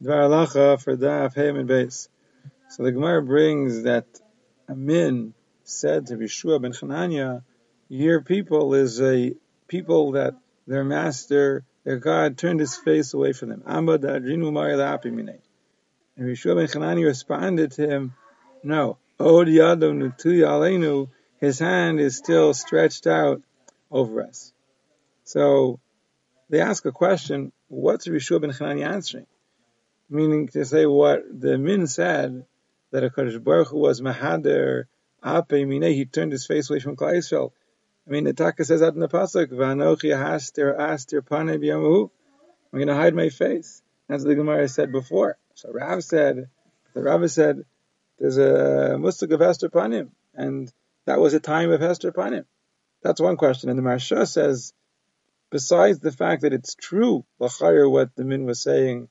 Dvar Halacha for Daf Hem and Beis. So the Gemara brings that a min said to Yehoshua ben Chananya, your people is a people that their master, their God, turned his face away from them. And Yehoshua ben Chananya responded to him, no, his hand is still stretched out over us. So they ask a question, what's Yehoshua ben Chananya answering? Meaning to say what the Min said, that a Kadosh Baruch Hu Mahader Ape Mine, he turned his face away from Klal Yisrael. I mean, the Taka says that in the Pasuk, Vanochi Haster Aster Pane I'm going to hide my face. That's what the Gemara said before. So Rav said, the Rav said, there's a Mustik of Hester Panim, and that was a time of Hester Panim. That's one question. And the Maharsha says, besides the fact that it's true, Lachayr, what the Min was saying,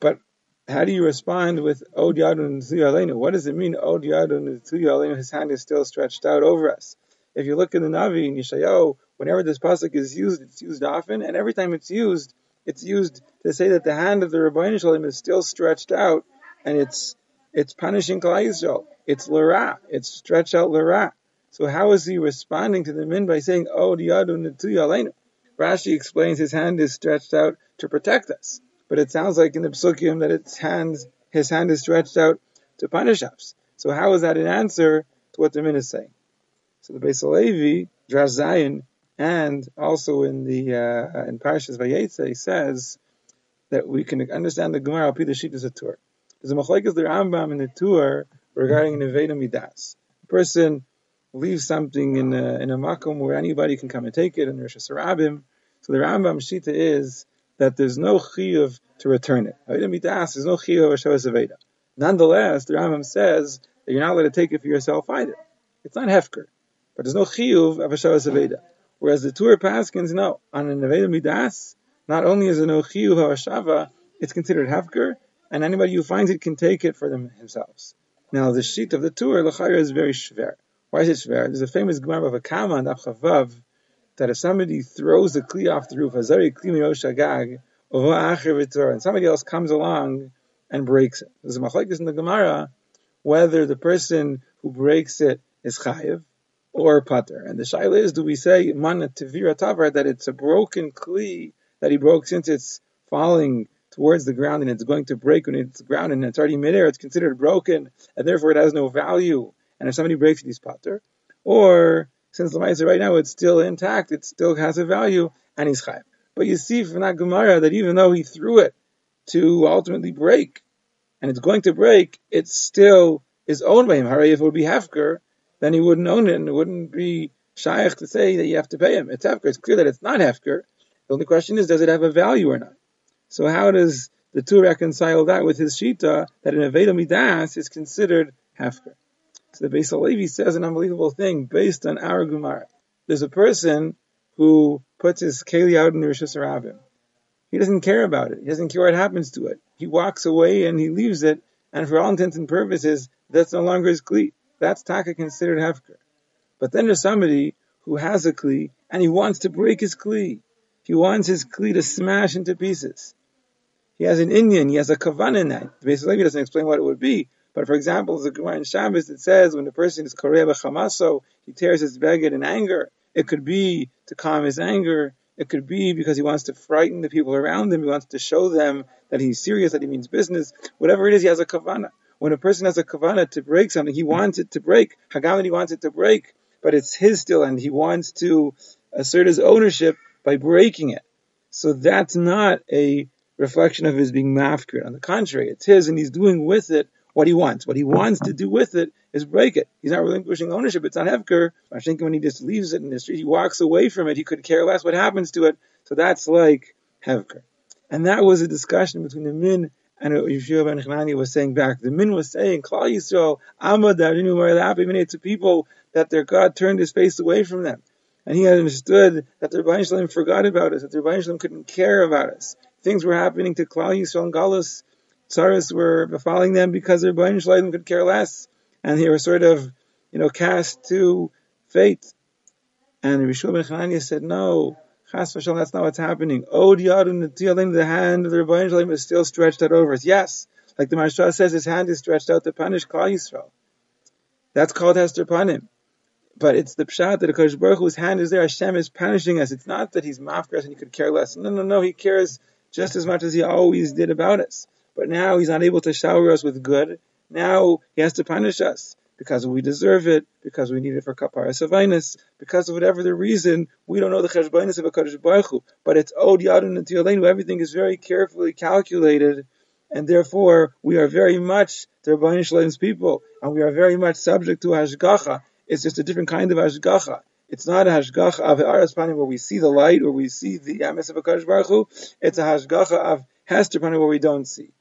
but how do you respond with Od Yadun? What does it mean, Od Yadun? His hand is still stretched out over us. If you look in the Navi in Yeshayahu, oh, whenever this pasuk is used, it's used often, and every time it's used, it's used to say that the hand of the Ribono Shel Olam is still stretched out, and it's it's punishing Klal Yisrael. It's lara. It's stretched out lara. So how is he responding to the min by saying Alenu? Rashi explains his hand is stretched out to protect us but it sounds like in the psukim that its hands, his hand is stretched out to punish us. So how is that an answer to what the min is saying? So the Beis HaLevi, Drash Zion, and also in the uh, in Parashas Vayetze says that we can understand the Gemara al the Shittas Tur. There's a machlekes the Rambam in the Tur regarding neveda midas. A person leaves something in a in a makom where anybody can come and take it, and reshus harabim. So the Rambam Shita is that there's no chiyuv to return it. There's no chiyuv Aveda. Nonetheless, the Rambam says that you're not allowed to take it for yourself either. It's not hefker, but there's no chiyuv of Aveda. Whereas the Tur Paskins, no, on an Aveda Midas, not only is there no chiyuv of Hashava, it's considered hefker, and anybody who finds it can take it for themselves. Now, the sheet of the Tur, Lachayr, is very shver. Why is it shver? There's a famous Gemara Bava Kama and Chavav that if somebody throws a kli off the roof, and somebody else comes along and breaks it. There's a machlekes in the Gemara whether the person who breaks it is chayiv or pater. And the shaila is, do we say mana that it's a broken kli that he broke since it's falling towards the ground and it's going to break when it's ground and it's already midair, it's considered broken and therefore it has no value. And if somebody breaks it, he's pater. Or since the Meiser right now it's still intact, it still has a value, and he's chayiv. But you see from that Gemara that even though he threw it to ultimately break, and it's going to break, it still is owned by him. Hooray, if it would be Hefker, then he wouldn't own it, and it wouldn't be shayach to say that you have to pay him. It's Hefker. It's clear that it's not Hefker. The only question is, does it have a value or not? So how does the Tur reconcile that with his Shita, that an Aveda Midas is considered Hefker? So the Beis HaLevi says an unbelievable thing based on our Gemara. There's a person who puts his keli out in the reshus harabim. He doesn't care about it. He doesn't care what happens to it. He walks away and he leaves it, and for all intents and purposes, that's no longer his kli. That's taka considered hefker. But then there's somebody who has a kli and he wants to break his kli. He wants his kli to smash into pieces. He has an Indian, he has a kavana in that. Basically, he doesn't explain what it would be, but for example, the Gemara in Shabbos that says when the person is korea b'chamaso, he tears his beged in anger. It could be to calm his anger. It could be because he wants to frighten the people around him. He wants to show them that he's serious, that he means business. Whatever it is, he has a kavana. When a person has a kavana to break something, he wants it to break. Hagam he wants it to break, but it's his still, and he wants to assert his ownership by breaking it. So that's not a reflection of his being mafkir. On the contrary, it's his, and he's doing with it what he wants. What he wants to do with it is break it. He's not relinquishing ownership. It's not Hefker. I think when he just leaves it in the street, he walks away from it. He could care less what happens to it. So that's like Hefker. And that was a discussion between the Min and Yehoshua ben Chanani was saying back. The Min was saying, Klal Yisrael, Amad to people that their God turned his face away from them. And he understood that the Ribono Shel Olam forgot about us, that the Ribono Shel Olam couldn't care about us. Things were happening to Klal Yisrael and Galus tsaras were befalling them because their Bain Shleidim could care less, and they were sort of, you know, cast to fate. And Rishon ben Chananya said, no, Chas v'shalom, that's not what's happening. Od yadun the hand of the Ribono Shel Olam is still stretched out over us. Yes, like the Maharsha says, his hand is stretched out to punish Klal Yisrael. That's called Hester Panim. But it's the pshat that Hakadosh Baruch Hu's hand is there. Hashem is punishing us. It's not that He's mafkar and He could care less. No, no, no. He cares just as much as He always did about us. But now He's not able to shower us with good. Now He has to punish us because we deserve it, because we need it for kapara savinus, because of whatever the reason, we don't know the cheshbonus of a Kadosh Baruch but it's od yadun and tiyolenu, everything is very carefully calculated, and therefore we are very much the Rabbi people, and we are very much subject to hashgacha. It's just a different kind of hashgacha. It's not a hashgacha of aras panim where we see the light, where we see the emes of a Kadosh Baruch. It's a hashgacha of hester panim where we don't see.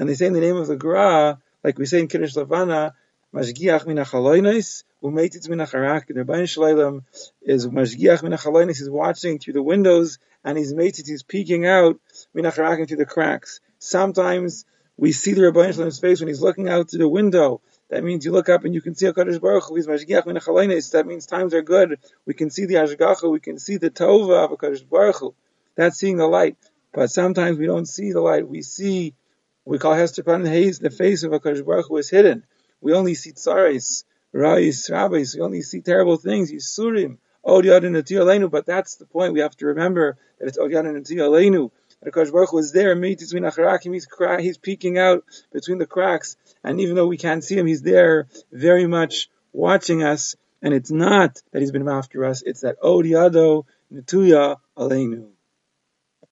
And they say in the name of the Gra, like we say in Kiddush Lavana, Mashgiach min achaloinis, umeititz min acharak. The Ribono Shel Olam is Mashgiach min achaloinis. He's watching through the windows and he's meitit, he's peeking out min acharak through the cracks. Sometimes we see the Ribono Shel Olam's face when he's looking out through the window. That means you look up and you can see HaKadosh Baruch Hu. He's Mashgiach min achaloinis. That means times are good. We can see the hashgacha. We can see the Tova of HaKadosh Baruch Hu. That's seeing the light. But sometimes we don't see the light. We see, we call Hester Pan the face of HaKadosh Baruch Hu is hidden. We only see tsaris, rais, rabbis, we only see terrible things, yisurim, od yadin but that's the point, we have to remember that it's od yadin aleinu. That Akash Baruch was there, between acharakim, he's, he's peeking out between the cracks, and even though we can't see him, he's there very much watching us, and it's not that he's been after us, it's that od yado netuya aleinu.